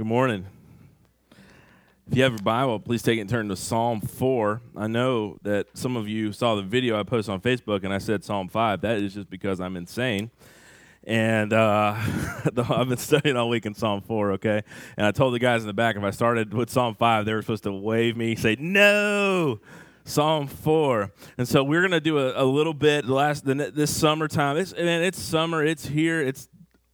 Good morning. If you have your Bible, please take it and turn to Psalm 4. I know that some of you saw the video I posted on Facebook and I said Psalm 5. That is just because I'm insane. And uh, I've been studying all week in Psalm 4, okay? And I told the guys in the back if I started with Psalm 5, they were supposed to wave me, say, no. Psalm 4. And so we're going to do a, a, little bit last this summertime. It's, and it's summer, it's here, it's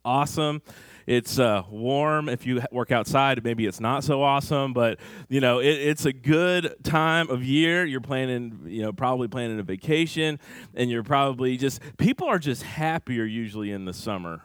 awesome. It's uh, warm. If you work outside, maybe it's not so awesome, but you know it, it's a good time of year. You're planning, you know, probably planning a vacation, and you're probably just people are just happier usually in the summer.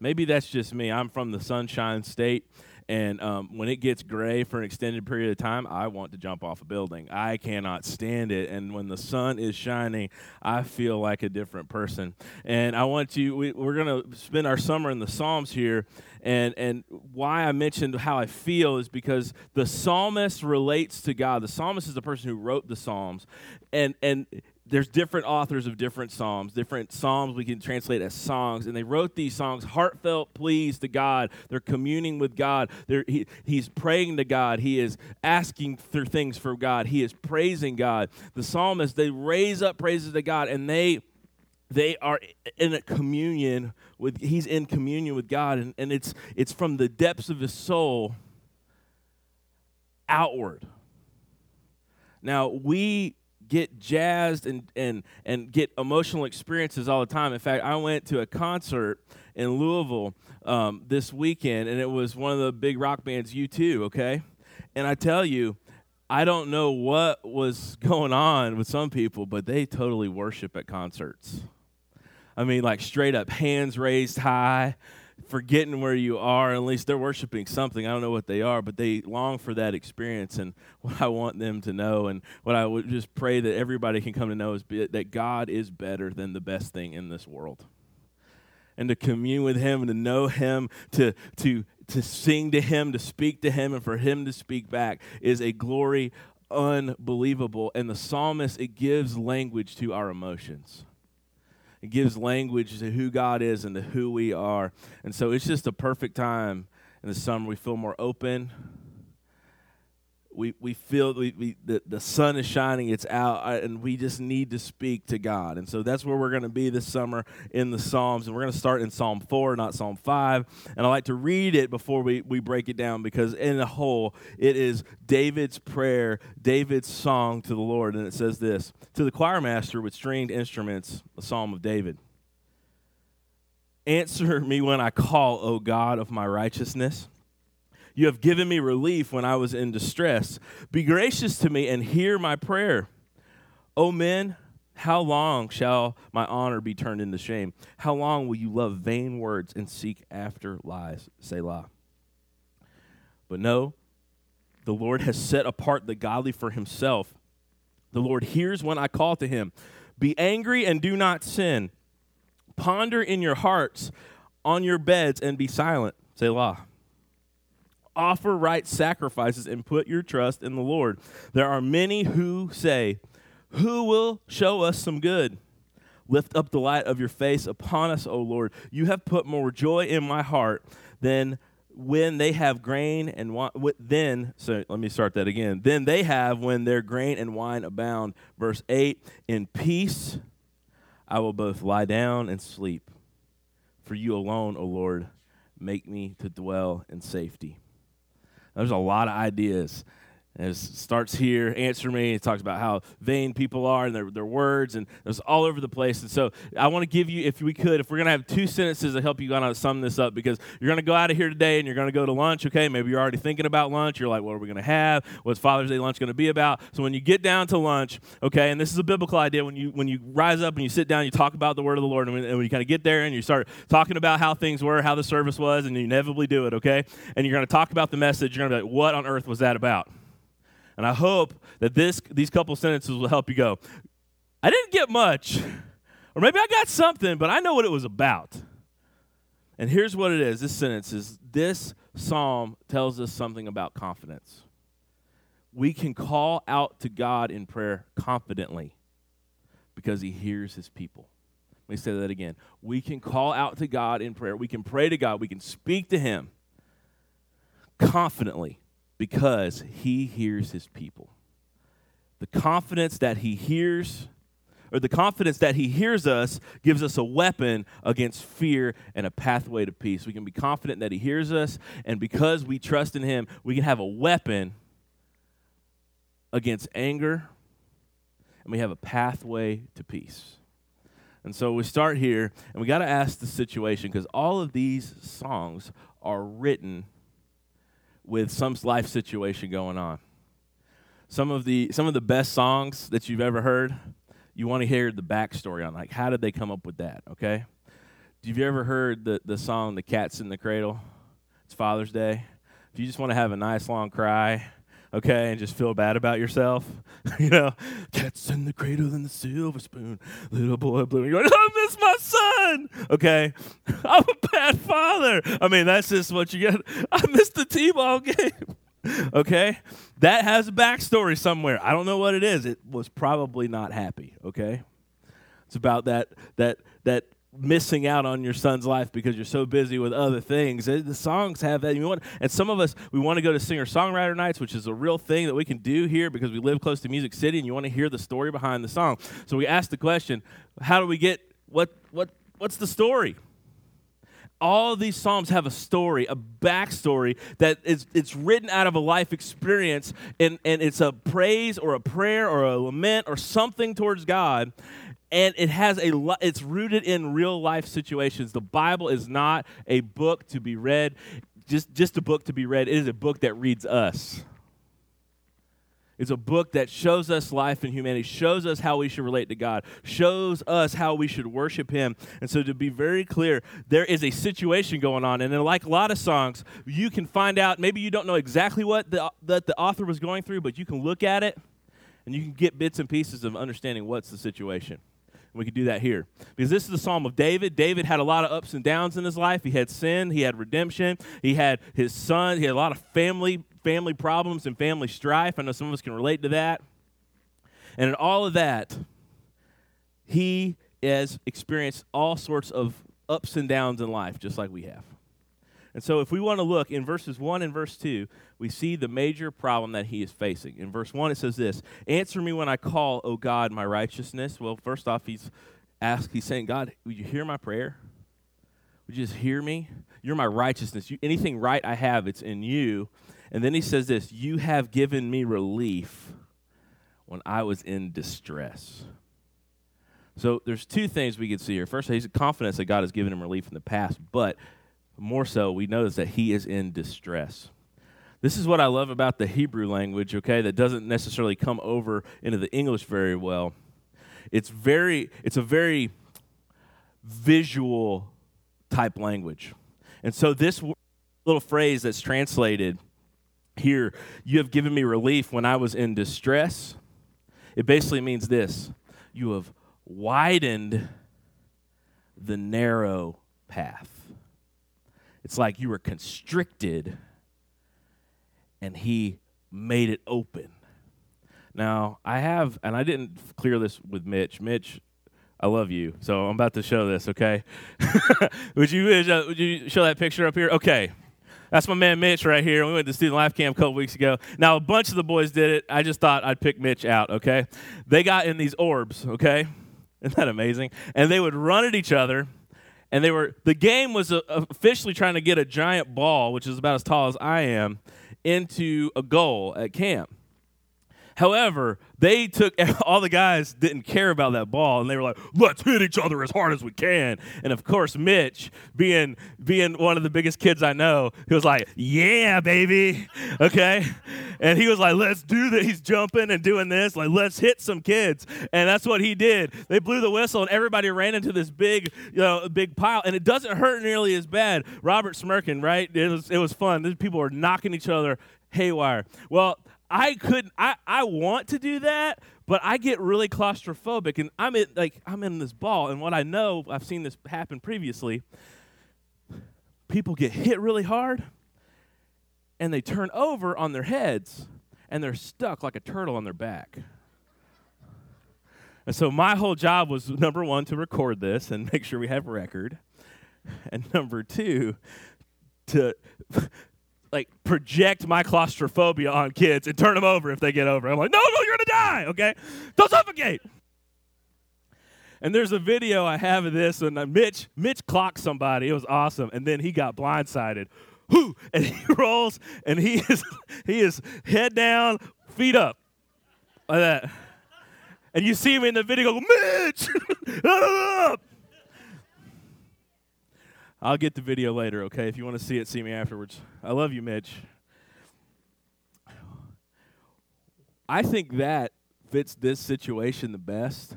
Maybe that's just me. I'm from the Sunshine State, and um, when it gets gray for an extended period of time, I want to jump off a building. I cannot stand it. And when the sun is shining, I feel like a different person. And I want you, we, we're going to spend our summer in the Psalms here. And, and why I mentioned how I feel is because the psalmist relates to God. The psalmist is the person who wrote the Psalms. And, and there's different authors of different psalms different psalms we can translate as songs and they wrote these songs heartfelt pleas to god. They're communing with god. He, he's praying to god. He is asking for things for god. He is praising god. The psalmists they raise up praises to god and they they are in a communion with he's in communion with god and, and it's it's from the depths of his soul outward. Now we get jazzed and, and, and get emotional experiences all the time. In fact, I went to a concert in Louisville um, this weekend, and it was one of the big rock bands, U2, okay? And I tell you, I don't know what was going on with some people, but they totally worship at concerts. I mean, like straight up hands raised high, forgetting where you are. At least they're worshiping something. I don't know what they are, but they long for that experience. And what I want them to know, and what I would just pray that everybody can come to know is that God is better than the best thing in this world. And to commune with Him and to know Him, to, to, to sing to Him, to speak to Him, and for Him to speak back is a glory unbelievable. And the psalmist, it gives language to our emotions. It gives language to who God is and to who we are. And so it's just a perfect time in the summer. We feel more open. We, we feel we, we, the, the sun is shining, it's out, and we just need to speak to God. And so that's where we're going to be this summer in the Psalms. And we're going to start in Psalm 4, not Psalm 5. And I like to read it before we, we break it down because, in a whole, it is David's prayer, David's song to the Lord. And it says this To the choir master with stringed instruments, a psalm of David. Answer me when I call, O God of my righteousness. You have given me relief when I was in distress. Be gracious to me and hear my prayer. O men, how long shall my honor be turned into shame? How long will you love vain words and seek after lies? Selah. But no, the Lord has set apart the godly for himself. The Lord hears when I call to him. Be angry and do not sin. Ponder in your hearts on your beds and be silent. Selah offer right sacrifices and put your trust in the Lord. There are many who say, Who will show us some good? Lift up the light of your face upon us, O Lord. You have put more joy in my heart than when they have grain and wine. Then, so let me start that again. Then they have when their grain and wine abound. Verse 8 In peace I will both lie down and sleep. For you alone, O Lord, make me to dwell in safety. There's a lot of ideas. And it starts here, answer me. It talks about how vain people are and their, their words, and it's all over the place. And so I want to give you, if we could, if we're going to have two sentences to help you kind of sum this up, because you're going to go out of here today and you're going to go to lunch, okay? Maybe you're already thinking about lunch. You're like, what are we going to have? What's Father's Day lunch going to be about? So when you get down to lunch, okay, and this is a biblical idea, when you when you rise up and you sit down, you talk about the word of the Lord, and when, and when you kind of get there and you start talking about how things were, how the service was, and you inevitably do it, okay? And you're going to talk about the message. You're going to be like, what on earth was that about? And I hope that this, these couple sentences will help you go, I didn't get much, or maybe I got something, but I know what it was about. And here's what it is this sentence is this psalm tells us something about confidence. We can call out to God in prayer confidently because he hears his people. Let me say that again. We can call out to God in prayer. We can pray to God. We can speak to him confidently because he hears his people. The confidence that he hears, or the confidence that he hears us, gives us a weapon against fear and a pathway to peace. We can be confident that he hears us, and because we trust in him, we can have a weapon against anger, and we have a pathway to peace. And so we start here, and we got to ask the situation because all of these songs are written with some life situation going on. Some of the some of the best songs that you've ever heard, you want to hear the backstory on like how did they come up with that, okay? Have you ever heard the, the song The Cat's in the Cradle? It's Father's Day. If you just want to have a nice long cry, okay, and just feel bad about yourself. you know, cats in the cradle and the silver spoon, little boy blue. You're like, I miss my son. Okay, I'm a bad father. I mean, that's just what you get. I missed the T-ball game. okay, that has a backstory somewhere. I don't know what it is. It was probably not happy. Okay, it's about that that that missing out on your son's life because you're so busy with other things. The songs have that. You want, and some of us, we want to go to singer songwriter nights, which is a real thing that we can do here because we live close to Music City, and you want to hear the story behind the song. So we ask the question: How do we get what what what's the story? All these psalms have a story a backstory that is it's written out of a life experience and, and it's a praise or a prayer or a lament or something towards god and it has a it's rooted in real life situations. The bible is not a book to be read just just a book to be read. It is a book that reads us it's a book that shows us life and humanity, shows us how we should relate to God, shows us how we should worship Him. And so, to be very clear, there is a situation going on. And then, like a lot of songs, you can find out, maybe you don't know exactly what the, that the author was going through, but you can look at it and you can get bits and pieces of understanding what's the situation. We could do that here. Because this is the Psalm of David. David had a lot of ups and downs in his life. He had sin, he had redemption, he had his son, he had a lot of family family problems and family strife. I know some of us can relate to that. And in all of that, he has experienced all sorts of ups and downs in life, just like we have. And so, if we want to look in verses 1 and verse 2, we see the major problem that he is facing. In verse 1, it says this Answer me when I call, O God, my righteousness. Well, first off, he's asked, he's saying, God, would you hear my prayer? Would you just hear me? You're my righteousness. You, anything right I have, it's in you. And then he says this You have given me relief when I was in distress. So there's two things we can see here. First, he's a confidence that God has given him relief in the past, but more so, we notice that he is in distress. This is what I love about the Hebrew language, okay, that doesn't necessarily come over into the English very well. It's very it's a very visual type language. And so this little phrase that's translated here, you have given me relief when I was in distress. It basically means this you have widened the narrow path. It's like you were constricted and he made it open. Now, I have, and I didn't clear this with Mitch. Mitch, I love you, so I'm about to show this, okay? would, you, uh, would you show that picture up here? Okay. That's my man Mitch right here. We went to student life camp a couple weeks ago. Now, a bunch of the boys did it. I just thought I'd pick Mitch out, okay? They got in these orbs, okay? Isn't that amazing? And they would run at each other and they were the game was uh, officially trying to get a giant ball which is about as tall as i am into a goal at camp However, they took all the guys didn't care about that ball, and they were like, "Let's hit each other as hard as we can." And of course, Mitch, being being one of the biggest kids I know, he was like, "Yeah, baby, okay." And he was like, "Let's do this." He's jumping and doing this, like, "Let's hit some kids." And that's what he did. They blew the whistle, and everybody ran into this big, you know, big pile, and it doesn't hurt nearly as bad. Robert smirking, right? It was it was fun. These people were knocking each other haywire. Well, I couldn't. I, I want to do that, but I get really claustrophobic, and I'm in like I'm in this ball, and what I know, I've seen this happen previously. People get hit really hard, and they turn over on their heads, and they're stuck like a turtle on their back. And so my whole job was number one to record this and make sure we have a record, and number two to like project my claustrophobia on kids and turn them over if they get over. I'm like, no, no, you're gonna die. Okay, don't suffocate. And there's a video I have of this, and uh, Mitch Mitch clocked somebody. It was awesome, and then he got blindsided. Whoo! And he rolls, and he is he is head down, feet up, like that. And you see him in the video go, Mitch, I'll get the video later, okay? If you want to see it, see me afterwards. I love you, Mitch. I think that fits this situation the best.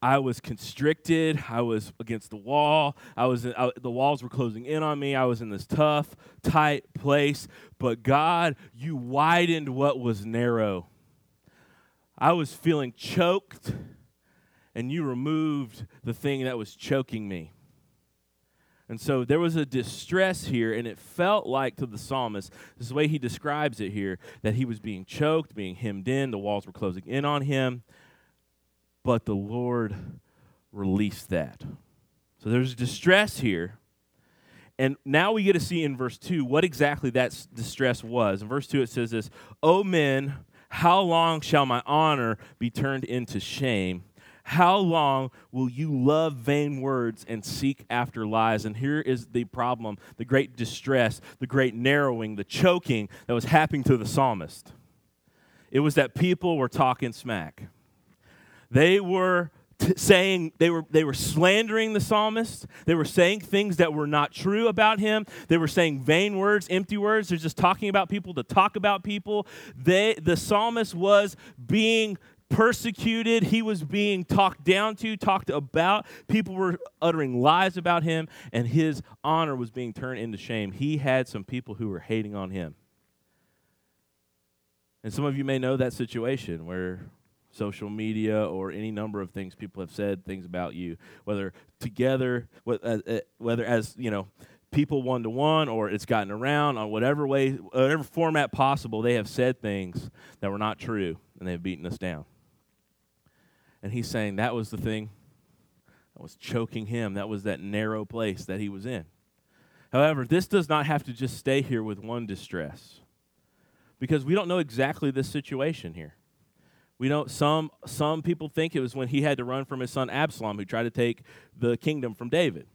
I was constricted. I was against the wall. I was in, I, the walls were closing in on me. I was in this tough, tight place. But God, you widened what was narrow. I was feeling choked, and you removed the thing that was choking me. And so there was a distress here, and it felt like to the psalmist, this is the way he describes it here, that he was being choked, being hemmed in, the walls were closing in on him. But the Lord released that. So there's distress here. And now we get to see in verse 2 what exactly that distress was. In verse 2, it says this O men, how long shall my honor be turned into shame? How long will you love vain words and seek after lies? And here is the problem the great distress, the great narrowing, the choking that was happening to the psalmist. It was that people were talking smack. They were T- saying they were they were slandering the psalmist they were saying things that were not true about him they were saying vain words empty words they're just talking about people to talk about people they the psalmist was being persecuted. He was being talked down to, talked about. People were uttering lies about him, and his honor was being turned into shame. He had some people who were hating on him. And some of you may know that situation where social media or any number of things people have said things about you, whether together, uh, uh, whether as, you know, people one to one or it's gotten around on whatever way, whatever format possible, they have said things that were not true and they've beaten us down. And he's saying that was the thing that was choking him. That was that narrow place that he was in. However, this does not have to just stay here with one distress because we don't know exactly this situation here. We know some some people think it was when he had to run from his son Absalom who tried to take the kingdom from David.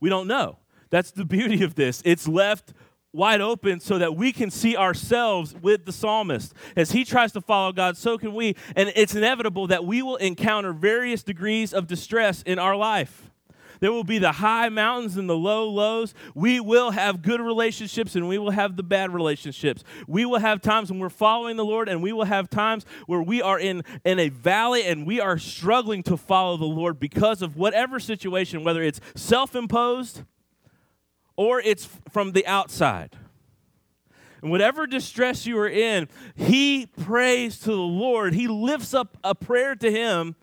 We don't know. That's the beauty of this. It's left wide open so that we can see ourselves with the psalmist. As he tries to follow God, so can we. And it's inevitable that we will encounter various degrees of distress in our life. There will be the high mountains and the low lows. We will have good relationships and we will have the bad relationships. We will have times when we're following the Lord and we will have times where we are in, in a valley and we are struggling to follow the Lord because of whatever situation, whether it's self imposed or it's from the outside. And whatever distress you are in, he prays to the Lord. He lifts up a prayer to him,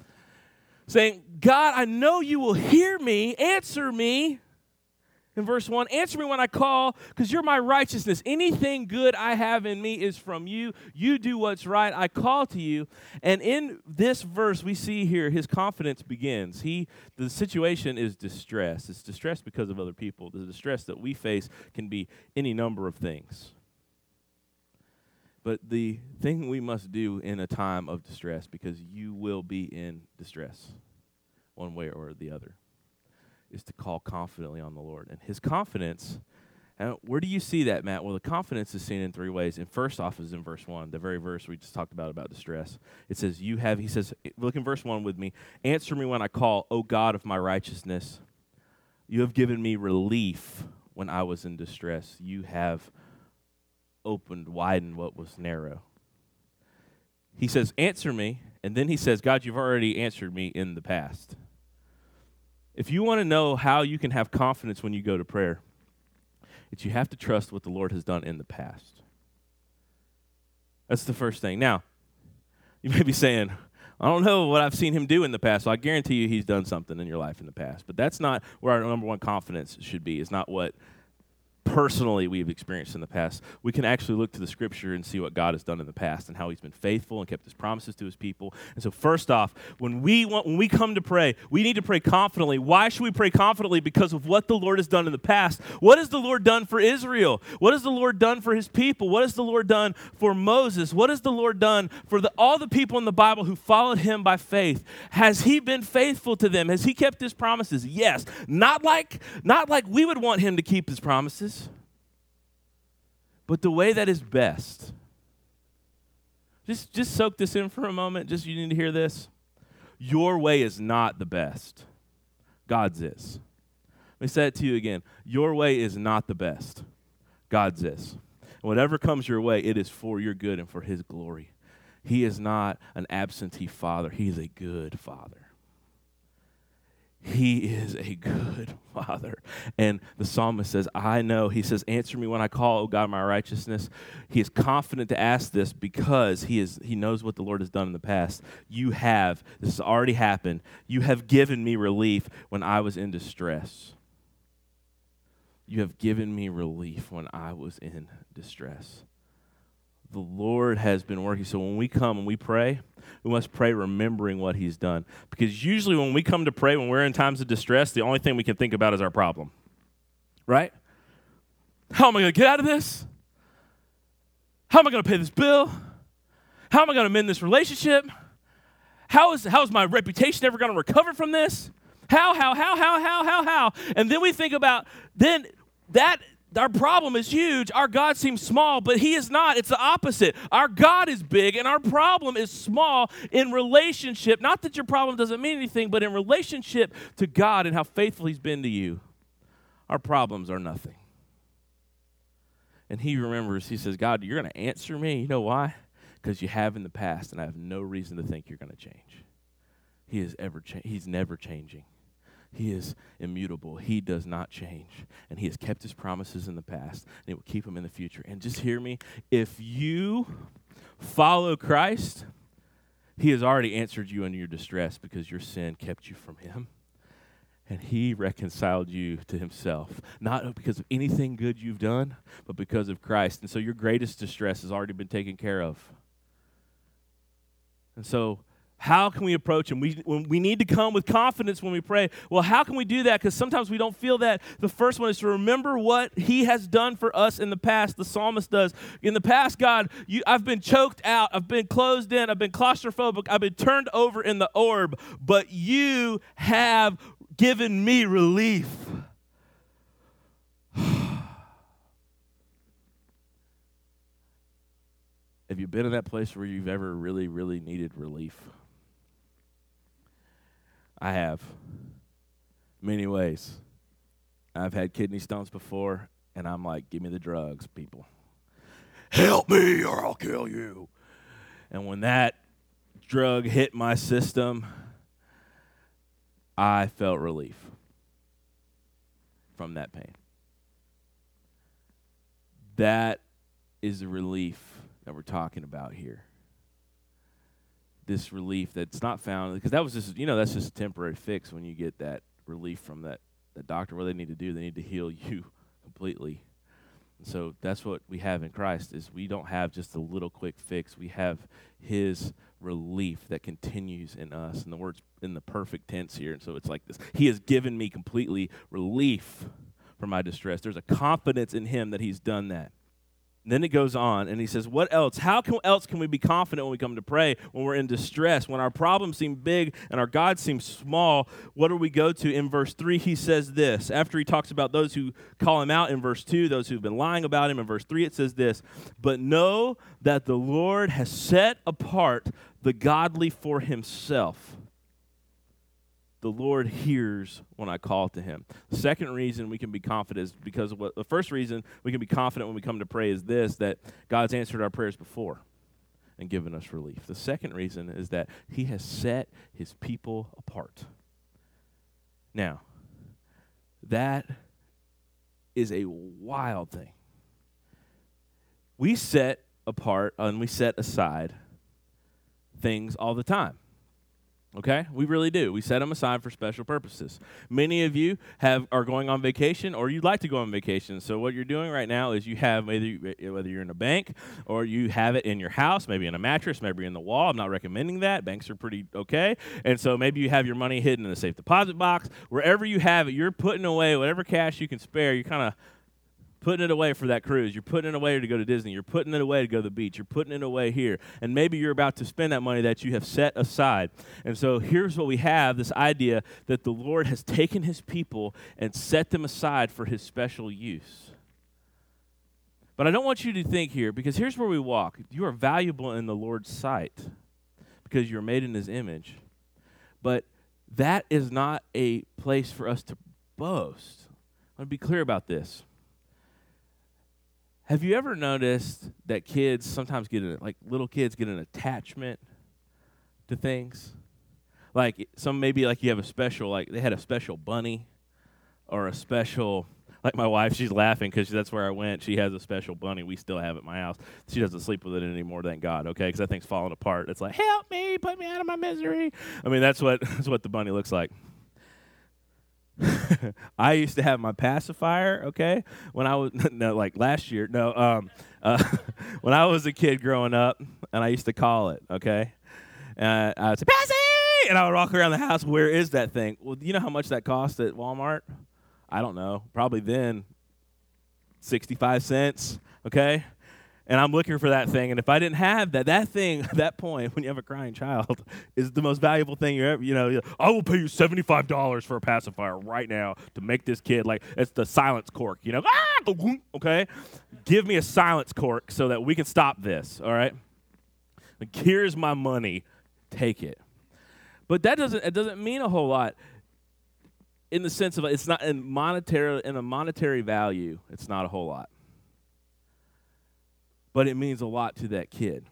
saying, God, I know you will hear me, answer me in verse 1 Answer me when I call, because you're my righteousness. Anything good I have in me is from you. You do what's right. I call to you. And in this verse, we see here his confidence begins. He, the situation is distress. It's distress because of other people. The distress that we face can be any number of things. But the thing we must do in a time of distress, because you will be in distress one way or the other is to call confidently on the Lord. And his confidence, and where do you see that, Matt? Well, the confidence is seen in three ways. And first off is in verse 1, the very verse we just talked about about distress. It says, You have, he says, look in verse 1 with me. Answer me when I call, O God of my righteousness. You have given me relief when I was in distress. You have opened, widened what was narrow. He says, Answer me. And then he says, God, you've already answered me in the past. If you want to know how you can have confidence when you go to prayer, it's you have to trust what the Lord has done in the past. That's the first thing. Now, you may be saying, I don't know what I've seen him do in the past, so I guarantee you he's done something in your life in the past. But that's not where our number one confidence should be. It's not what personally we've experienced in the past. We can actually look to the scripture and see what God has done in the past and how he's been faithful and kept his promises to his people. And so first off, when we want when we come to pray, we need to pray confidently. Why should we pray confidently? Because of what the Lord has done in the past. What has the Lord done for Israel? What has the Lord done for his people? What has the Lord done for Moses? What has the Lord done for the, all the people in the Bible who followed him by faith? Has he been faithful to them? Has he kept his promises? Yes. Not like not like we would want him to keep his promises but the way that is best. Just, just soak this in for a moment. Just you need to hear this. Your way is not the best. God's is. Let me say it to you again. Your way is not the best. God's is. whatever comes your way, it is for your good and for His glory. He is not an absentee father, He is a good father. He is a good father. And the psalmist says, I know. He says, Answer me when I call, O God, my righteousness. He is confident to ask this because he, is, he knows what the Lord has done in the past. You have, this has already happened. You have given me relief when I was in distress. You have given me relief when I was in distress the Lord has been working. So when we come and we pray, we must pray remembering what He's done. Because usually when we come to pray, when we're in times of distress, the only thing we can think about is our problem. Right? How am I going to get out of this? How am I going to pay this bill? How am I going to mend this relationship? How is, how is my reputation ever going to recover from this? How, how, how, how, how, how, how? And then we think about, then that our problem is huge. Our God seems small, but He is not. It's the opposite. Our God is big, and our problem is small in relationship. Not that your problem doesn't mean anything, but in relationship to God and how faithful He's been to you, our problems are nothing. And He remembers, He says, God, you're going to answer me. You know why? Because you have in the past, and I have no reason to think you're going to change. He is ever cha- He's never changing. He is immutable. He does not change. And He has kept His promises in the past, and He will keep them in the future. And just hear me if you follow Christ, He has already answered you in your distress because your sin kept you from Him. And He reconciled you to Himself, not because of anything good you've done, but because of Christ. And so your greatest distress has already been taken care of. And so, how can we approach him? We, we need to come with confidence when we pray. Well, how can we do that? Because sometimes we don't feel that. The first one is to remember what he has done for us in the past. The psalmist does. In the past, God, you, I've been choked out. I've been closed in. I've been claustrophobic. I've been turned over in the orb. But you have given me relief. Have you been in that place where you've ever really, really needed relief? I have. Many ways. I've had kidney stones before, and I'm like, give me the drugs, people. Help me or I'll kill you. And when that drug hit my system, I felt relief from that pain. That is the relief that we're talking about here this relief that's not found because that was just you know that's just a temporary fix when you get that relief from that that doctor what they need to do they need to heal you completely. And so that's what we have in christ is we don't have just a little quick fix. We have his relief that continues in us. And the words in the perfect tense here. And so it's like this he has given me completely relief from my distress. There's a confidence in him that he's done that then it goes on and he says, What else? How can, else can we be confident when we come to pray, when we're in distress, when our problems seem big and our God seems small? What do we go to? In verse 3, he says this. After he talks about those who call him out in verse 2, those who've been lying about him, in verse 3, it says this But know that the Lord has set apart the godly for himself the Lord hears when I call to him. Second reason we can be confident is because what the first reason we can be confident when we come to pray is this that God's answered our prayers before and given us relief. The second reason is that he has set his people apart. Now, that is a wild thing. We set apart and we set aside things all the time Okay, we really do. We set them aside for special purposes. Many of you have are going on vacation, or you'd like to go on vacation. So what you're doing right now is you have whether you, eh, whether you're in a bank or you have it in your house, maybe in a mattress, maybe in the wall. I'm not recommending that. Banks are pretty okay, and so maybe you have your money hidden in a safe deposit box. Wherever you have it, you're putting away whatever cash you can spare. You're kind of putting it away for that cruise. You're putting it away to go to Disney. You're putting it away to go to the beach. You're putting it away here. And maybe you're about to spend that money that you have set aside. And so here's what we have this idea that the Lord has taken his people and set them aside for his special use. But I don't want you to think here, because here's where we walk. You are valuable in the Lord's sight because you're made in his image. But that is not a place for us to boast. I want to be clear about this. Have you ever noticed that kids sometimes get a, like little kids get an attachment to things? Like some maybe like you have a special like they had a special bunny or a special like my wife she's laughing because that's where I went. She has a special bunny. We still have at my house. She doesn't sleep with it anymore. Thank God. Okay, because that thing's falling apart. It's like help me, put me out of my misery. I mean that's what that's what the bunny looks like. I used to have my pacifier, okay, when I was no, like last year. No, um, uh, when I was a kid growing up, and I used to call it, okay, and I would say Passy, and I would walk around the house. Where is that thing? Well, do you know how much that cost at Walmart? I don't know. Probably then, sixty-five cents. Okay, and I'm looking for that thing. And if I didn't have that, that thing at that point, when you have a crying child, is the most valuable thing you ever, you know, I will pay you $75 for a pacifier right now to make this kid like, it's the silence cork, you know, ah, okay? Give me a silence cork so that we can stop this, all right? Like, here's my money, take it. But that doesn't, it doesn't mean a whole lot in the sense of it's not in monetary, in a monetary value, it's not a whole lot but it means a lot to that kid.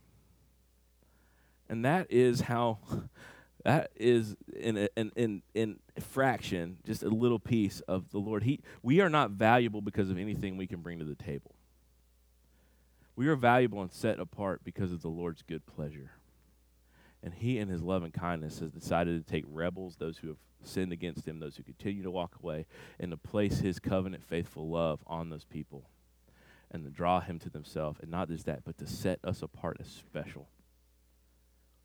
And that is how, that is in, a, in, in, in fraction, just a little piece of the Lord. He, we are not valuable because of anything we can bring to the table. We are valuable and set apart because of the Lord's good pleasure. And He, in His love and kindness, has decided to take rebels, those who have sinned against Him, those who continue to walk away, and to place His covenant faithful love on those people and to draw him to themselves. And not just that, but to set us apart as special.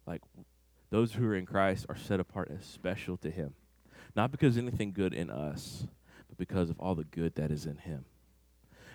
Like those who are in Christ are set apart as special to him. Not because anything good in us, but because of all the good that is in him.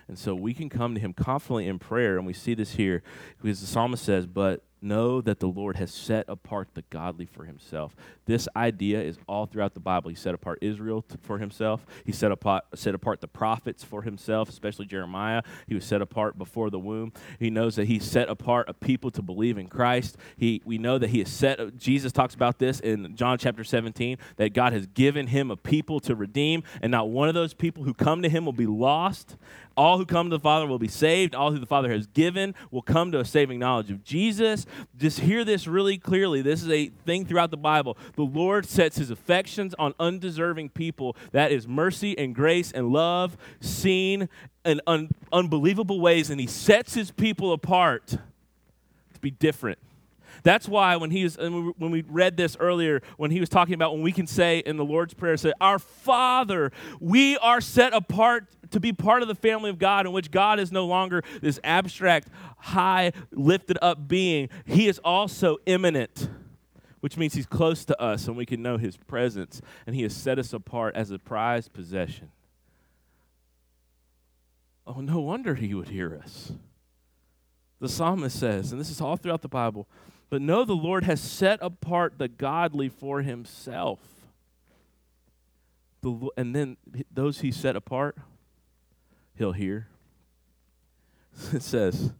And so we can come to him confidently in prayer, and we see this here because the psalmist says, But know that the Lord has set apart the godly for himself. This idea is all throughout the Bible. He set apart Israel t- for himself. He set apart, set apart the prophets for himself, especially Jeremiah. He was set apart before the womb. He knows that he set apart a people to believe in Christ. He, we know that he has set, Jesus talks about this in John chapter 17, that God has given him a people to redeem, and not one of those people who come to him will be lost. All who come to the Father will be saved. All who the Father has given will come to a saving knowledge of Jesus. Just hear this really clearly. This is a thing throughout the Bible. The Lord sets his affections on undeserving people. That is mercy and grace and love seen in un- unbelievable ways, and he sets his people apart to be different. That's why when he was when we read this earlier, when he was talking about when we can say in the Lord's Prayer, say, Our Father, we are set apart to be part of the family of God, in which God is no longer this abstract, high, lifted up being. He is also immanent, which means He's close to us and we can know His presence, and He has set us apart as a prized possession. Oh, no wonder He would hear us. The psalmist says, and this is all throughout the Bible, but know the Lord has set apart the godly for Himself. The, and then those He set apart, he'll hear. It says,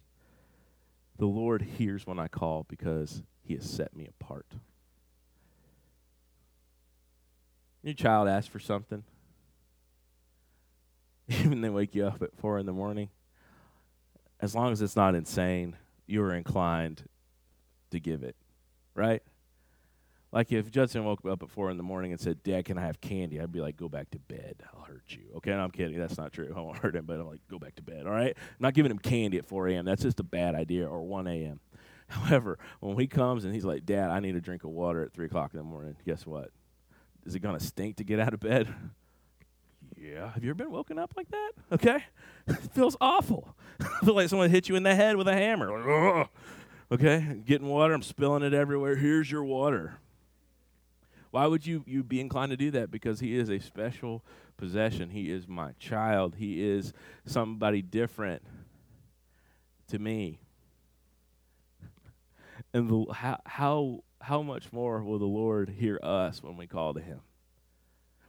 The Lord hears when I call because he has set me apart. Your child asks for something, even they wake you up at four in the morning. As long as it's not insane, you are inclined to give it, right? Like if Judson woke up at four in the morning and said, "Dad, can I have candy?" I'd be like, "Go back to bed. I'll hurt you." Okay, no, I'm kidding. That's not true. I won't hurt him, but I'm like, "Go back to bed." All right. I'm not giving him candy at 4 a.m. That's just a bad idea. Or 1 a.m. However, when he comes and he's like, Dad, I need a drink of water at 3 o'clock in the morning, guess what? Is it going to stink to get out of bed? Yeah. Have you ever been woken up like that? Okay. it feels awful. I feel like someone hit you in the head with a hammer. Like, okay. Getting water, I'm spilling it everywhere. Here's your water. Why would you, you be inclined to do that? Because he is a special possession. He is my child. He is somebody different to me. And the, how, how, how much more will the Lord hear us when we call to him?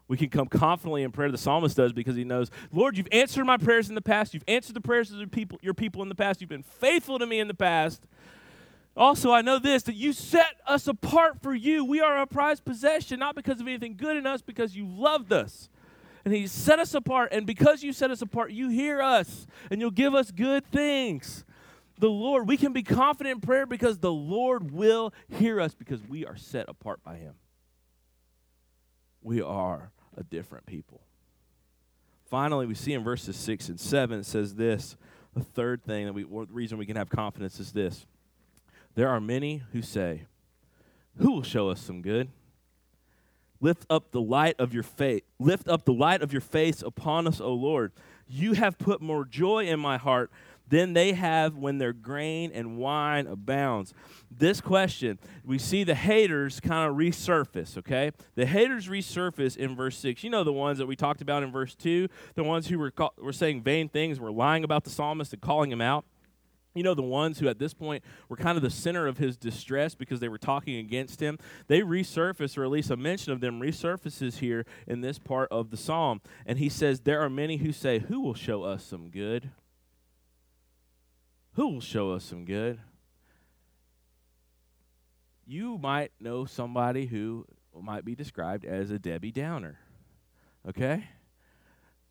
We can come confidently in prayer. The psalmist does because he knows, Lord, you've answered my prayers in the past. You've answered the prayers of people, your people in the past. You've been faithful to me in the past. Also, I know this that you set us apart for you. We are a prized possession, not because of anything good in us, because you loved us. And He set us apart. And because you set us apart, you hear us and you'll give us good things the Lord. We can be confident in prayer because the Lord will hear us because we are set apart by Him. We are a different people. Finally, we see in verses 6 and 7, it says this. The third thing that we, the reason we can have confidence is this. There are many who say, Who will show us some good? Lift up the light of your face. Lift up the light of your face upon us, O Lord. You have put more joy in my heart than they have when their grain and wine abounds. This question, we see the haters kind of resurface, okay? The haters resurface in verse 6. You know the ones that we talked about in verse 2, the ones who were, call, were saying vain things, were lying about the psalmist and calling him out. You know, the ones who at this point were kind of the center of his distress because they were talking against him, they resurface, or at least a mention of them resurfaces here in this part of the psalm. And he says, There are many who say, Who will show us some good? Who will show us some good? You might know somebody who might be described as a Debbie Downer, okay?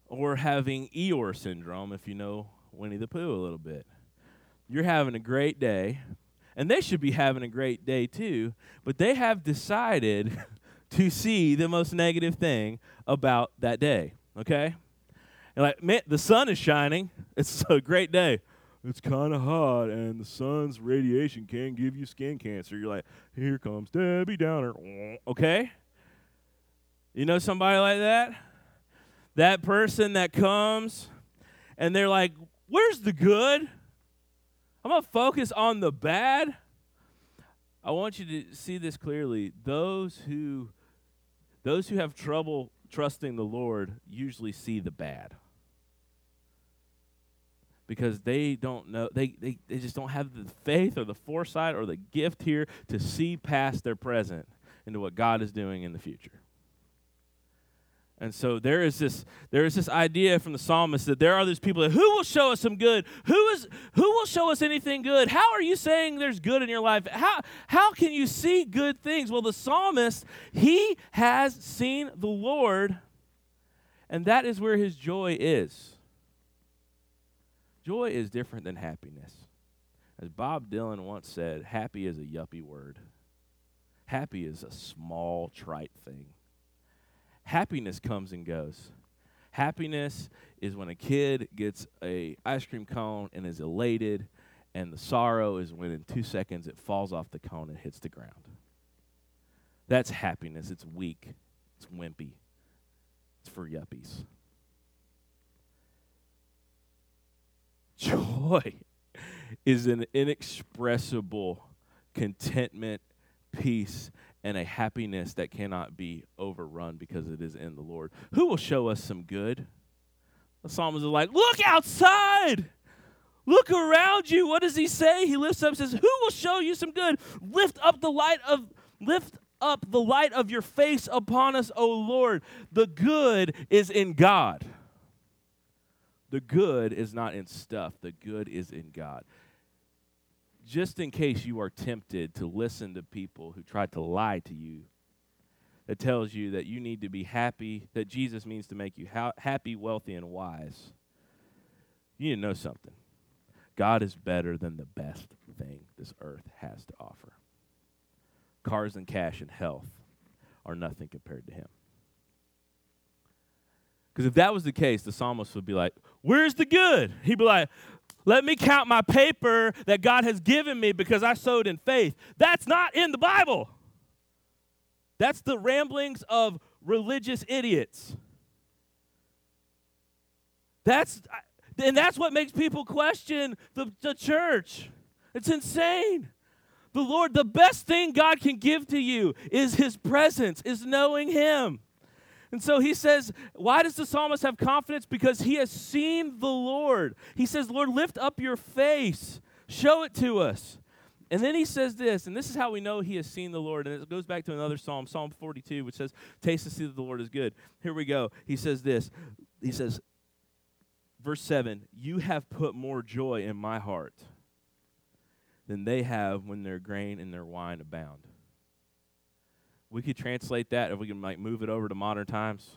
Or having Eeyore syndrome, if you know Winnie the Pooh a little bit. You're having a great day, and they should be having a great day too, but they have decided to see the most negative thing about that day, okay? And like, man, the sun is shining. It's a great day it's kind of hot and the sun's radiation can give you skin cancer. You're like, here comes Debbie Downer. Okay? You know somebody like that? That person that comes and they're like, where's the good? I'm going to focus on the bad. I want you to see this clearly. Those who those who have trouble trusting the Lord usually see the bad because they don't know they, they, they just don't have the faith or the foresight or the gift here to see past their present into what god is doing in the future and so there is this there is this idea from the psalmist that there are these people that who will show us some good who is who will show us anything good how are you saying there's good in your life how how can you see good things well the psalmist he has seen the lord and that is where his joy is Joy is different than happiness. As Bob Dylan once said, happy is a yuppie word. Happy is a small, trite thing. Happiness comes and goes. Happiness is when a kid gets a ice cream cone and is elated, and the sorrow is when in two seconds it falls off the cone and hits the ground. That's happiness. It's weak. It's wimpy. It's for yuppies. Joy is an inexpressible contentment, peace, and a happiness that cannot be overrun because it is in the Lord. Who will show us some good? The psalmist is like, Look outside! Look around you. What does he say? He lifts up and says, Who will show you some good? Lift up the light of lift up the light of your face upon us, O Lord. The good is in God. The good is not in stuff, the good is in God. Just in case you are tempted to listen to people who try to lie to you, that tells you that you need to be happy, that Jesus means to make you ha- happy, wealthy, and wise. You need to know something. God is better than the best thing this earth has to offer. Cars and cash and health are nothing compared to Him. Because if that was the case, the psalmist would be like, Where's the good? He'd be like, Let me count my paper that God has given me because I sowed in faith. That's not in the Bible. That's the ramblings of religious idiots. That's and that's what makes people question the, the church. It's insane. The Lord, the best thing God can give to you is his presence, is knowing him. And so he says, why does the psalmist have confidence? Because he has seen the Lord. He says, Lord, lift up your face, show it to us. And then he says this, and this is how we know he has seen the Lord. And it goes back to another psalm, Psalm 42, which says, Taste and see that the Lord is good. Here we go. He says this. He says, verse 7 You have put more joy in my heart than they have when their grain and their wine abound. We could translate that if we can like move it over to modern times.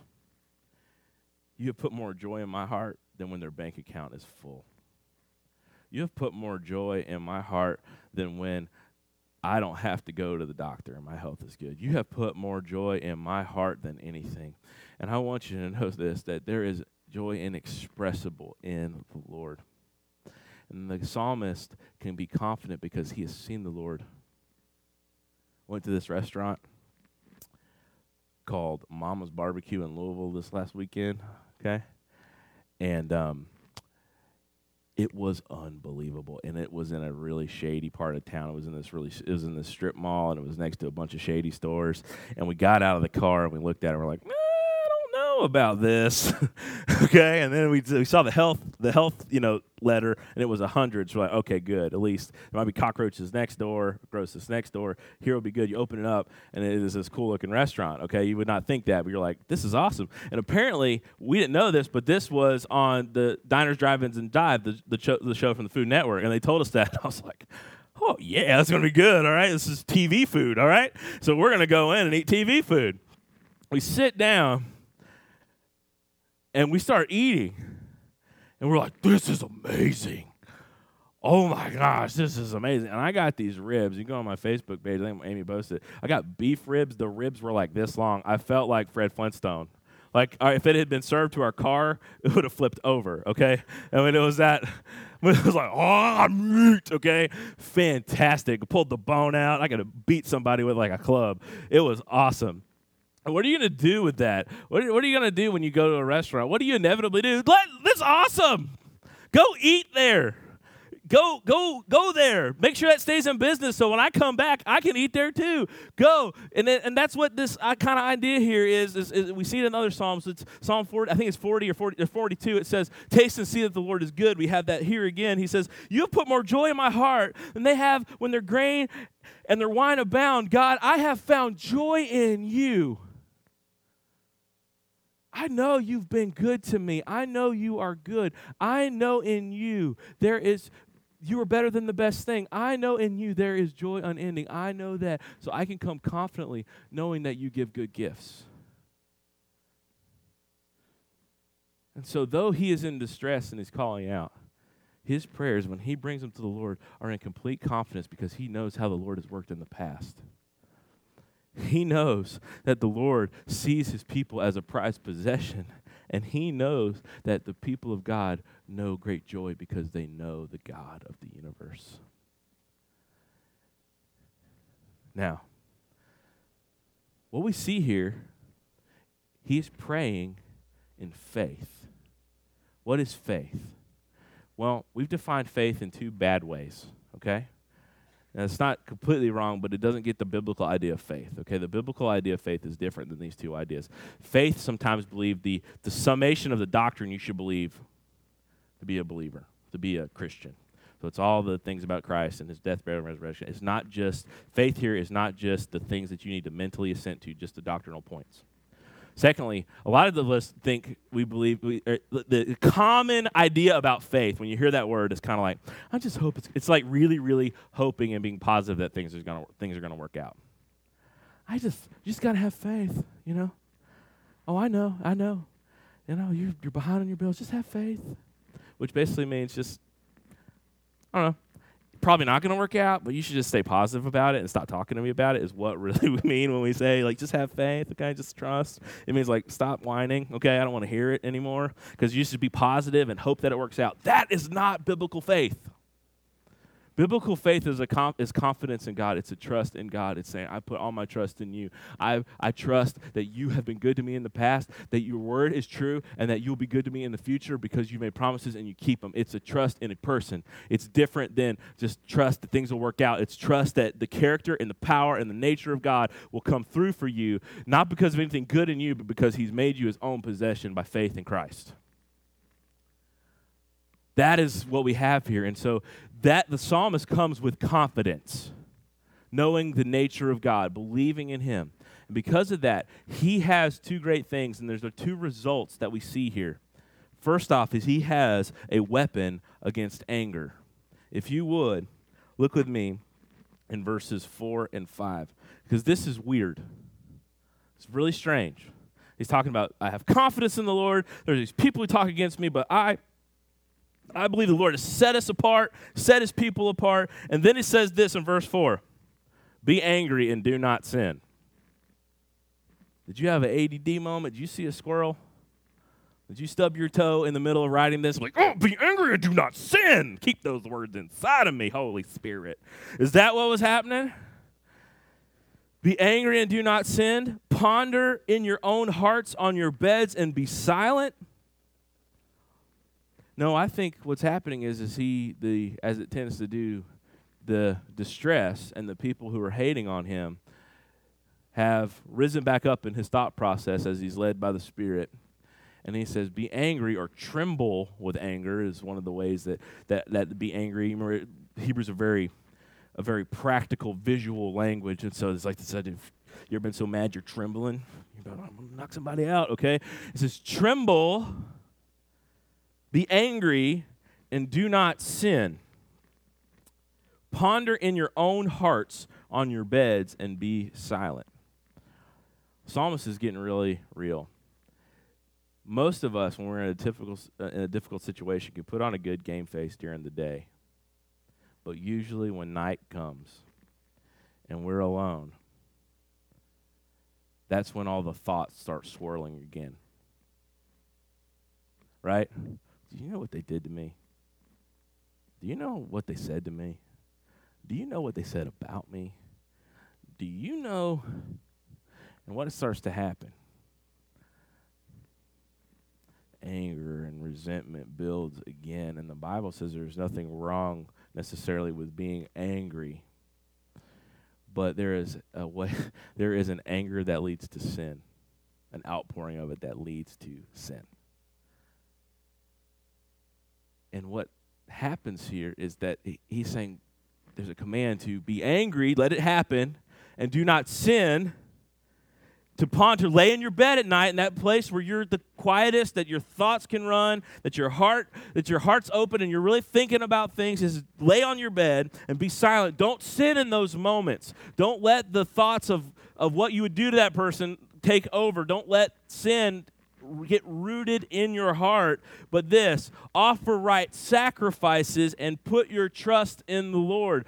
You have put more joy in my heart than when their bank account is full. You have put more joy in my heart than when I don't have to go to the doctor and my health is good. You have put more joy in my heart than anything. And I want you to know this that there is joy inexpressible in the Lord. And the psalmist can be confident because he has seen the Lord. Went to this restaurant called Mama's Barbecue in Louisville this last weekend. Okay. And um, it was unbelievable and it was in a really shady part of town it was in this really it was in this strip mall and it was next to a bunch of shady stores and we got out of the car and we looked at it and we're like know about this. okay, and then we, we saw the health the health you know letter, and it was a hundred. So we're like, okay, good. At least there might be cockroaches next door, grosses next door. Here will be good. You open it up, and it is this cool looking restaurant. Okay, you would not think that, but you're like, this is awesome. And apparently, we didn't know this, but this was on the Diners, Drive-ins, and Dive, the the, cho- the show from the Food Network, and they told us that. I was like. Oh yeah, that's gonna be good. All right, this is TV food. All right, so we're gonna go in and eat TV food. We sit down, and we start eating. And we're like, this is amazing. Oh my gosh, this is amazing. And I got these ribs. You go on my Facebook page, I think Amy posted. I got beef ribs. The ribs were like this long. I felt like Fred Flintstone. Like uh, if it had been served to our car, it would have flipped over, okay? I mean, it was that, it was like, oh, meat, okay? Fantastic. Pulled the bone out. I could have beat somebody with like a club. It was awesome. What are you going to do with that? What are, what are you going to do when you go to a restaurant? What do you inevitably do? Let, that's awesome. Go eat there. Go, go, go there. Make sure that stays in business so when I come back, I can eat there too. Go. And then, and that's what this uh, kind of idea here is, is, is, we see it in other Psalms. It's Psalm 40, I think it's 40 or 40, or 42. It says, Taste and see that the Lord is good. We have that here again. He says, You have put more joy in my heart than they have when their grain and their wine abound. God, I have found joy in you. I know you've been good to me. I know you are good. I know in you there is you are better than the best thing. I know in you there is joy unending. I know that. So I can come confidently knowing that you give good gifts. And so, though he is in distress and is calling out, his prayers, when he brings them to the Lord, are in complete confidence because he knows how the Lord has worked in the past. He knows that the Lord sees his people as a prized possession, and he knows that the people of God know great joy because they know the God of the universe. Now, what we see here, he's praying in faith. What is faith? Well, we've defined faith in two bad ways, okay? Now, it's not completely wrong, but it doesn't get the biblical idea of faith. Okay, the biblical idea of faith is different than these two ideas. Faith sometimes believe the, the summation of the doctrine you should believe to be a believer, to be a Christian. So it's all the things about Christ and his death, burial, and resurrection. It's not just, faith here is not just the things that you need to mentally assent to, just the doctrinal points. Secondly, a lot of us think we believe we, er, the common idea about faith. When you hear that word, is kind of like I just hope it's. It's like really, really hoping and being positive that things are gonna things are gonna work out. I just you just gotta have faith, you know. Oh, I know, I know. You know, you're you're behind on your bills. Just have faith, which basically means just I don't know probably not going to work out, but you should just stay positive about it and stop talking to me about it, is what really we mean when we say, like, just have faith, okay, just trust. It means, like, stop whining, okay, I don't want to hear it anymore, because you should be positive and hope that it works out. That is not biblical faith. Biblical faith is, a is confidence in God. It's a trust in God. It's saying, I put all my trust in you. I, I trust that you have been good to me in the past, that your word is true, and that you'll be good to me in the future because you made promises and you keep them. It's a trust in a person. It's different than just trust that things will work out. It's trust that the character and the power and the nature of God will come through for you, not because of anything good in you, but because he's made you his own possession by faith in Christ. That is what we have here. And so that the psalmist comes with confidence, knowing the nature of God, believing in him. And because of that, he has two great things, and there's the two results that we see here. First off, is he has a weapon against anger. If you would, look with me in verses 4 and 5, because this is weird. It's really strange. He's talking about, I have confidence in the Lord. There's these people who talk against me, but I I believe the Lord has set us apart, set his people apart. And then he says this in verse 4 Be angry and do not sin. Did you have an ADD moment? Did you see a squirrel? Did you stub your toe in the middle of writing this? Like, oh, be angry and do not sin. Keep those words inside of me, Holy Spirit. Is that what was happening? Be angry and do not sin. Ponder in your own hearts on your beds and be silent. No, I think what's happening is is he the as it tends to do, the distress and the people who are hating on him have risen back up in his thought process as he's led by the Spirit. And he says, Be angry or tremble with anger is one of the ways that that, that be angry. Hebrews are very a very practical visual language. And so it's like this idea you've been so mad you're trembling? You're about to knock somebody out, okay? It says, Tremble be angry and do not sin. Ponder in your own hearts on your beds and be silent. Psalmist is getting really real. Most of us, when we're in a difficult, uh, in a difficult situation, can put on a good game face during the day. But usually, when night comes and we're alone, that's when all the thoughts start swirling again. Right? Do you know what they did to me? Do you know what they said to me? Do you know what they said about me? Do you know? And what starts to happen? Anger and resentment builds again. And the Bible says there's nothing wrong necessarily with being angry. But there is a way there is an anger that leads to sin, an outpouring of it that leads to sin. And what happens here is that he's saying there's a command to be angry, let it happen, and do not sin. To ponder, lay in your bed at night in that place where you're the quietest, that your thoughts can run, that your heart, that your heart's open and you're really thinking about things. Is lay on your bed and be silent. Don't sin in those moments. Don't let the thoughts of, of what you would do to that person take over. Don't let sin get rooted in your heart. But this offer right sacrifices and put your trust in the Lord.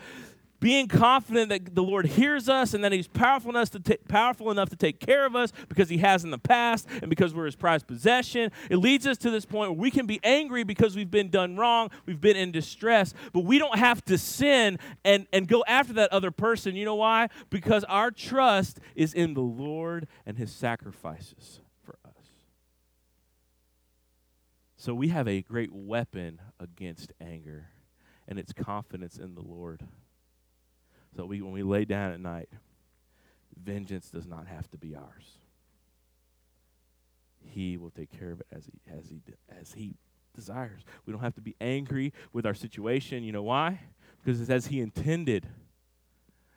Being confident that the Lord hears us and that He's powerful enough to ta- powerful enough to take care of us because He has in the past and because we're His prized possession. It leads us to this point where we can be angry because we've been done wrong, we've been in distress, but we don't have to sin and, and go after that other person. You know why? Because our trust is in the Lord and His sacrifices. So we have a great weapon against anger, and it's confidence in the Lord. So we, when we lay down at night, vengeance does not have to be ours. He will take care of it as he, as he, as he desires. We don't have to be angry with our situation. You know why? Because it's as he intended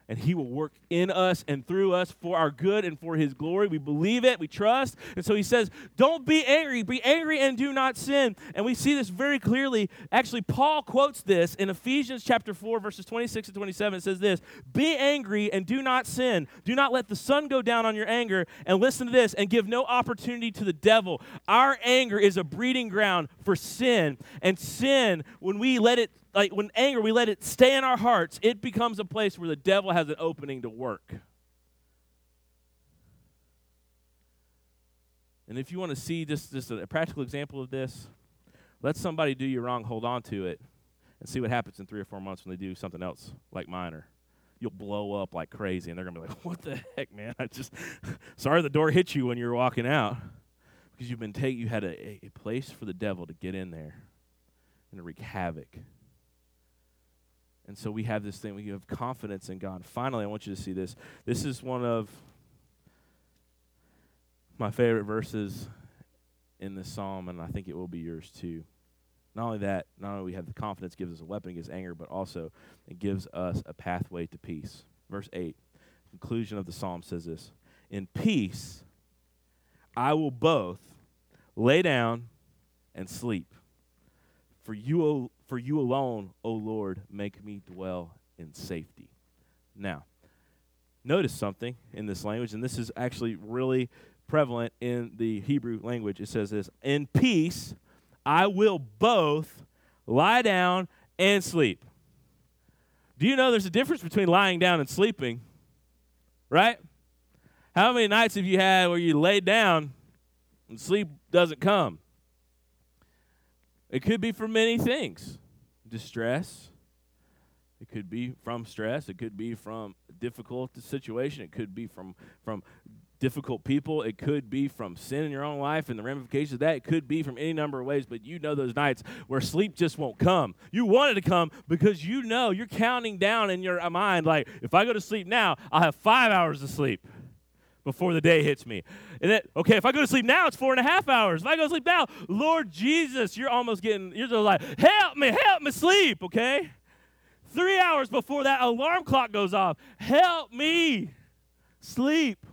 and He will work in us and through us for our good and for His glory. We believe it, we trust. And so He says, Don't be angry, be angry and do not sin. And we see this very clearly. Actually, Paul quotes this in Ephesians chapter 4, verses 26 and 27. It says this Be angry and do not sin. Do not let the sun go down on your anger. And listen to this and give no opportunity to the devil. Our anger is a breeding ground for sin. And sin, when we let it like when anger, we let it stay in our hearts, it becomes a place where the devil has an opening to work. And if you want to see just, just a practical example of this, let somebody do you wrong, hold on to it, and see what happens in three or four months when they do something else like minor. You'll blow up like crazy, and they're gonna be like, "What the heck, man? I just sorry the door hit you when you're walking out because you've been take you had a, a place for the devil to get in there and wreak havoc." And so we have this thing, we have confidence in God. Finally, I want you to see this. This is one of my favorite verses in this psalm, and I think it will be yours too. Not only that, not only we have the confidence gives us a weapon against anger, but also it gives us a pathway to peace. Verse 8, conclusion of the psalm says this In peace I will both lay down and sleep. For you, o, for you alone, O Lord, make me dwell in safety. Now, notice something in this language, and this is actually really prevalent in the Hebrew language. It says this In peace, I will both lie down and sleep. Do you know there's a difference between lying down and sleeping? Right? How many nights have you had where you lay down and sleep doesn't come? It could be for many things distress. It could be from stress. It could be from a difficult situation. It could be from, from difficult people. It could be from sin in your own life and the ramifications of that. It could be from any number of ways, but you know those nights where sleep just won't come. You want it to come because you know you're counting down in your mind, like, if I go to sleep now, I'll have five hours of sleep before the day hits me. And then, okay, if I go to sleep now, it's four and a half hours. If I go to sleep now, Lord Jesus, you're almost getting, you're just like, help me, help me sleep, okay? Three hours before that alarm clock goes off, help me sleep.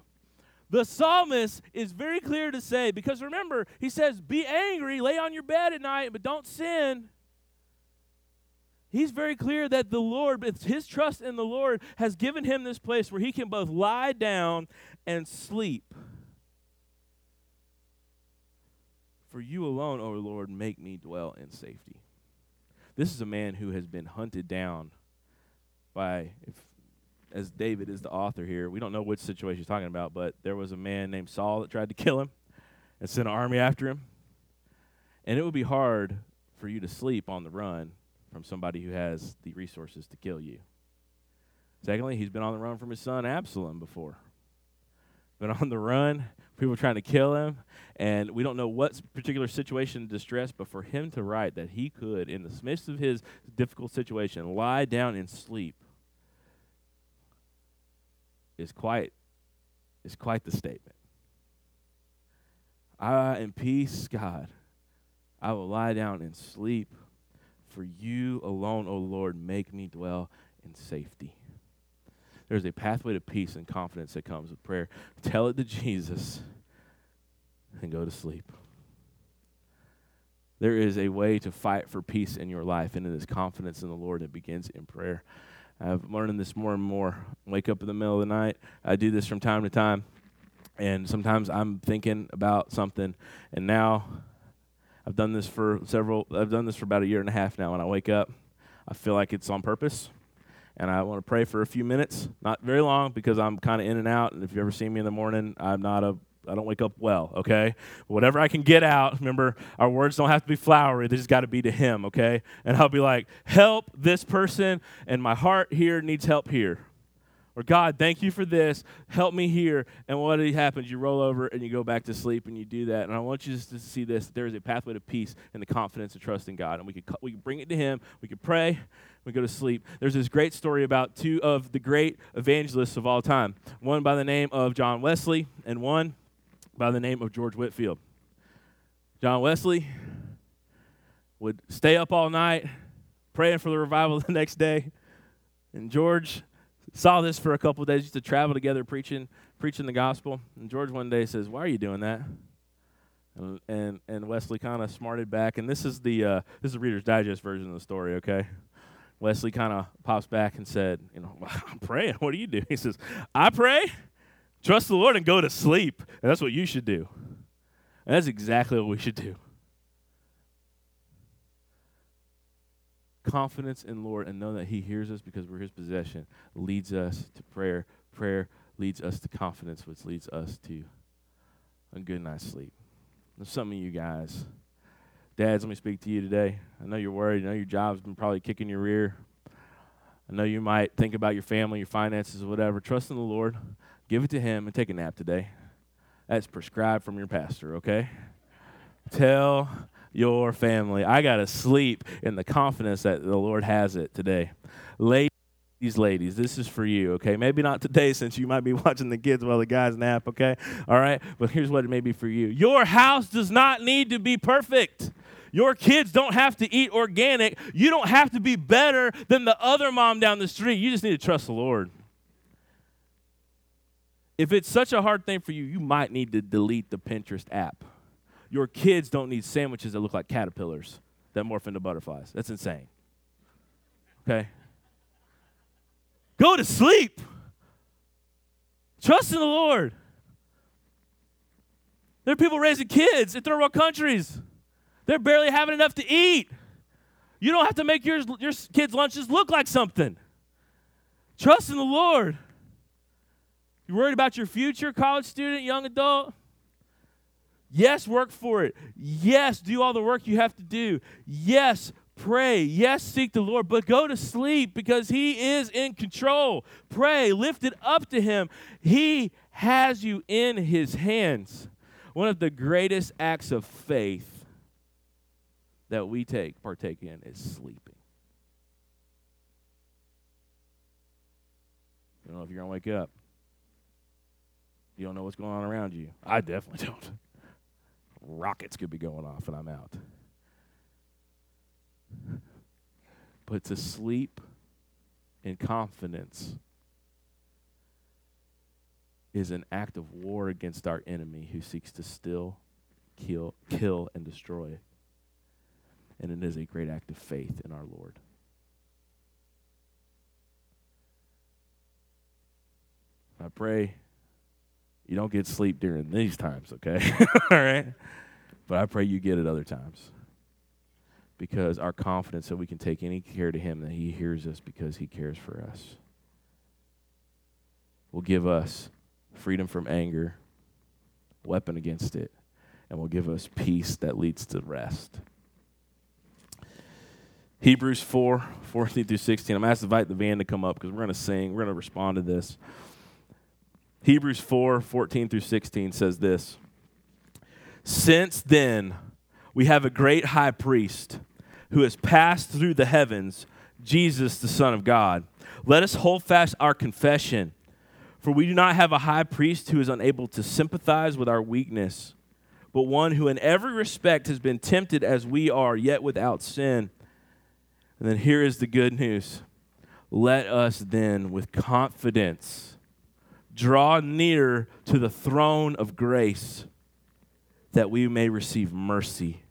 The psalmist is very clear to say, because remember, he says, Be angry, lay on your bed at night, but don't sin. He's very clear that the Lord, his trust in the Lord, has given him this place where he can both lie down and sleep. For you alone, O Lord, make me dwell in safety. This is a man who has been hunted down by, if as David is the author here. We don't know which situation he's talking about, but there was a man named Saul that tried to kill him and sent an army after him. And it would be hard for you to sleep on the run from somebody who has the resources to kill you. Secondly, he's been on the run from his son Absalom before. Been on the run, people trying to kill him, and we don't know what particular situation of distress, but for him to write that he could, in the midst of his difficult situation, lie down and sleep is quite is quite the statement. I in peace, God, I will lie down and sleep. For you alone, O Lord, make me dwell in safety. There's a pathway to peace and confidence that comes with prayer. Tell it to Jesus and go to sleep. There is a way to fight for peace in your life, and it is confidence in the Lord that begins in prayer. I'm learning this more and more. Wake up in the middle of the night. I do this from time to time, and sometimes I'm thinking about something, and now I've done this for several. I've done this for about a year and a half now. When I wake up, I feel like it's on purpose, and I want to pray for a few minutes, not very long, because I'm kind of in and out. And if you ever see me in the morning, I'm not a I don't wake up well, okay? Whatever I can get out, remember, our words don't have to be flowery, they just got to be to Him, okay? And I'll be like, help this person, and my heart here needs help here. Or, God, thank you for this, help me here. And what happens? You roll over and you go back to sleep and you do that. And I want you just to see this there is a pathway to peace and the confidence and trust in God. And we can, we can bring it to Him, we can pray, we go to sleep. There's this great story about two of the great evangelists of all time one by the name of John Wesley, and one by the name of George Whitefield. John Wesley would stay up all night praying for the revival the next day. And George saw this for a couple of days, used to travel together preaching preaching the gospel. And George one day says, Why are you doing that? And and, and Wesley kind of smarted back. And this is the uh, this is the Reader's Digest version of the story, okay? Wesley kind of pops back and said, You know, I'm praying. What do you do? He says, I pray Trust the Lord and go to sleep. And that's what you should do. And that's exactly what we should do. Confidence in Lord and know that He hears us because we're His possession leads us to prayer. Prayer leads us to confidence, which leads us to a good night's sleep. And some of you guys, dads, let me speak to you today. I know you're worried. I know your job's been probably kicking your rear. I know you might think about your family, your finances, whatever. Trust in the Lord. Give it to Him and take a nap today. That's prescribed from your pastor, okay? Tell your family, I got to sleep in the confidence that the Lord has it today. Ladies, ladies, this is for you, okay? Maybe not today since you might be watching the kids while the guys nap, okay? All right? But here's what it may be for you Your house does not need to be perfect. Your kids don't have to eat organic. You don't have to be better than the other mom down the street. You just need to trust the Lord. If it's such a hard thing for you, you might need to delete the Pinterest app. Your kids don't need sandwiches that look like caterpillars that morph into butterflies. That's insane. Okay? Go to sleep. Trust in the Lord. There are people raising kids in third world countries. They're barely having enough to eat. You don't have to make your, your kids' lunches look like something. Trust in the Lord. You worried about your future, college student, young adult? Yes, work for it. Yes, do all the work you have to do. Yes, pray. Yes, seek the Lord, but go to sleep because He is in control. Pray, lift it up to Him. He has you in His hands. One of the greatest acts of faith that we take partake in is sleeping. You don't know if you're going to wake up. You don't know what's going on around you. I definitely don't. Rockets could be going off and I'm out. But to sleep in confidence is an act of war against our enemy who seeks to still kill kill and destroy and it is a great act of faith in our Lord. I pray you don't get sleep during these times, okay? All right? But I pray you get it other times. Because our confidence that we can take any care to Him, that He hears us because He cares for us, will give us freedom from anger, weapon against it, and will give us peace that leads to rest. Hebrews 4, 14 through 16. I'm asked to invite the band to come up because we're going to sing. We're going to respond to this. Hebrews 4, 14 through 16 says this Since then, we have a great high priest who has passed through the heavens, Jesus, the Son of God. Let us hold fast our confession, for we do not have a high priest who is unable to sympathize with our weakness, but one who in every respect has been tempted as we are, yet without sin. And then here is the good news. Let us then, with confidence, draw near to the throne of grace that we may receive mercy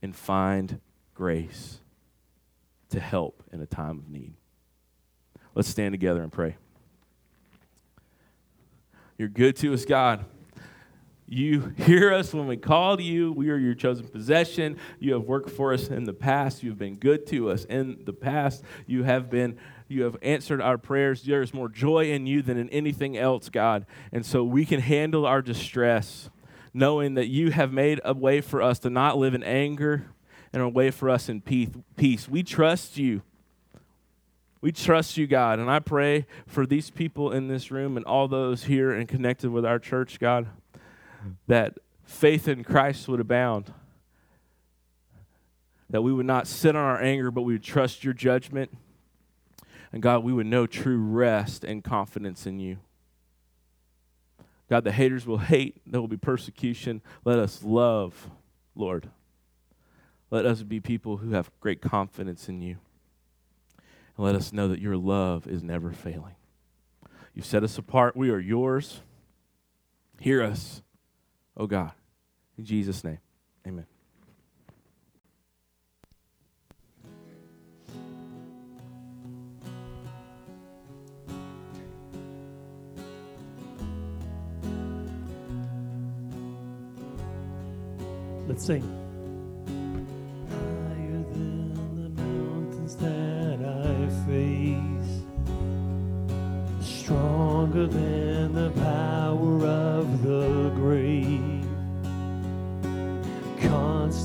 and find grace to help in a time of need. Let's stand together and pray. You're good to us, God. You hear us when we call to you. We are your chosen possession. You have worked for us in the past. You have been good to us in the past. You have been you have answered our prayers. There is more joy in you than in anything else, God. And so we can handle our distress knowing that you have made a way for us to not live in anger and a way for us in peace. We trust you. We trust you, God. And I pray for these people in this room and all those here and connected with our church, God that faith in Christ would abound. That we would not sit on our anger, but we would trust your judgment. And God, we would know true rest and confidence in you. God, the haters will hate, there will be persecution. Let us love, Lord. Let us be people who have great confidence in you. And let us know that your love is never failing. You've set us apart. We are yours. Hear us oh God. In Jesus' name, amen. Let's sing. Higher than the mountains that I face, stronger than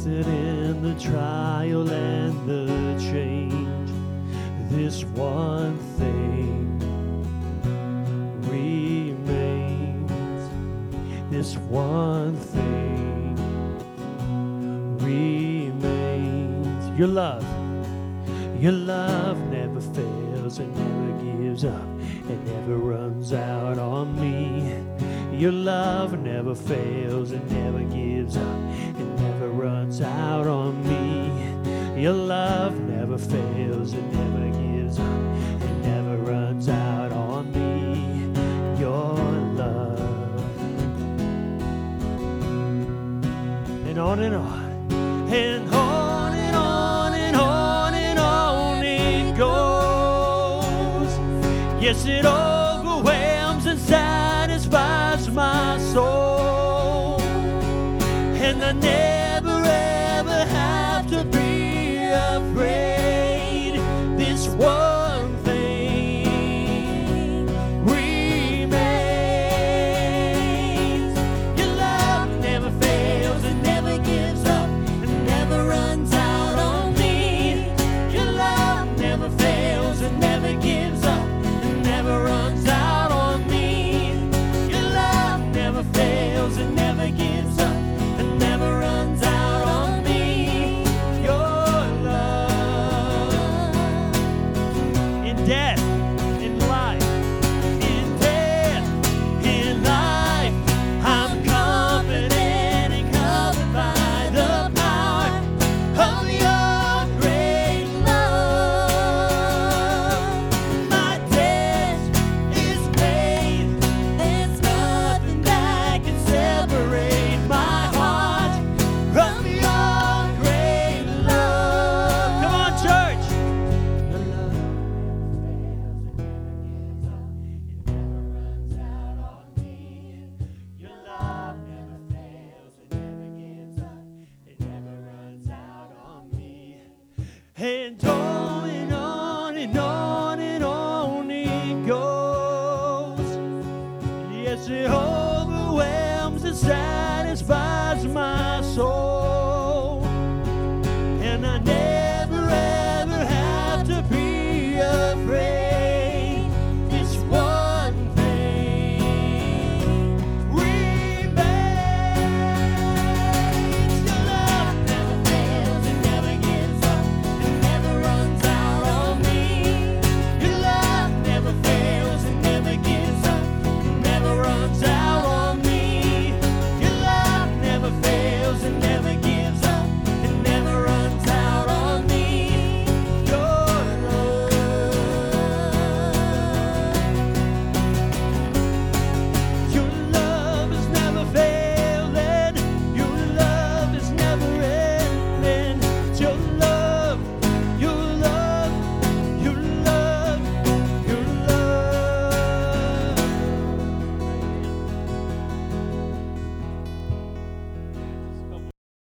Constant in the trial and the change. This one thing remains. This one thing remains. Your love. Your love never fails and never gives up and never runs out on me. Your love never fails and never gives up never runs out on me. Your love never fails and never gives up and never runs out on me. Your love. And on and on. And on and on and on it goes. Yes, it overwhelms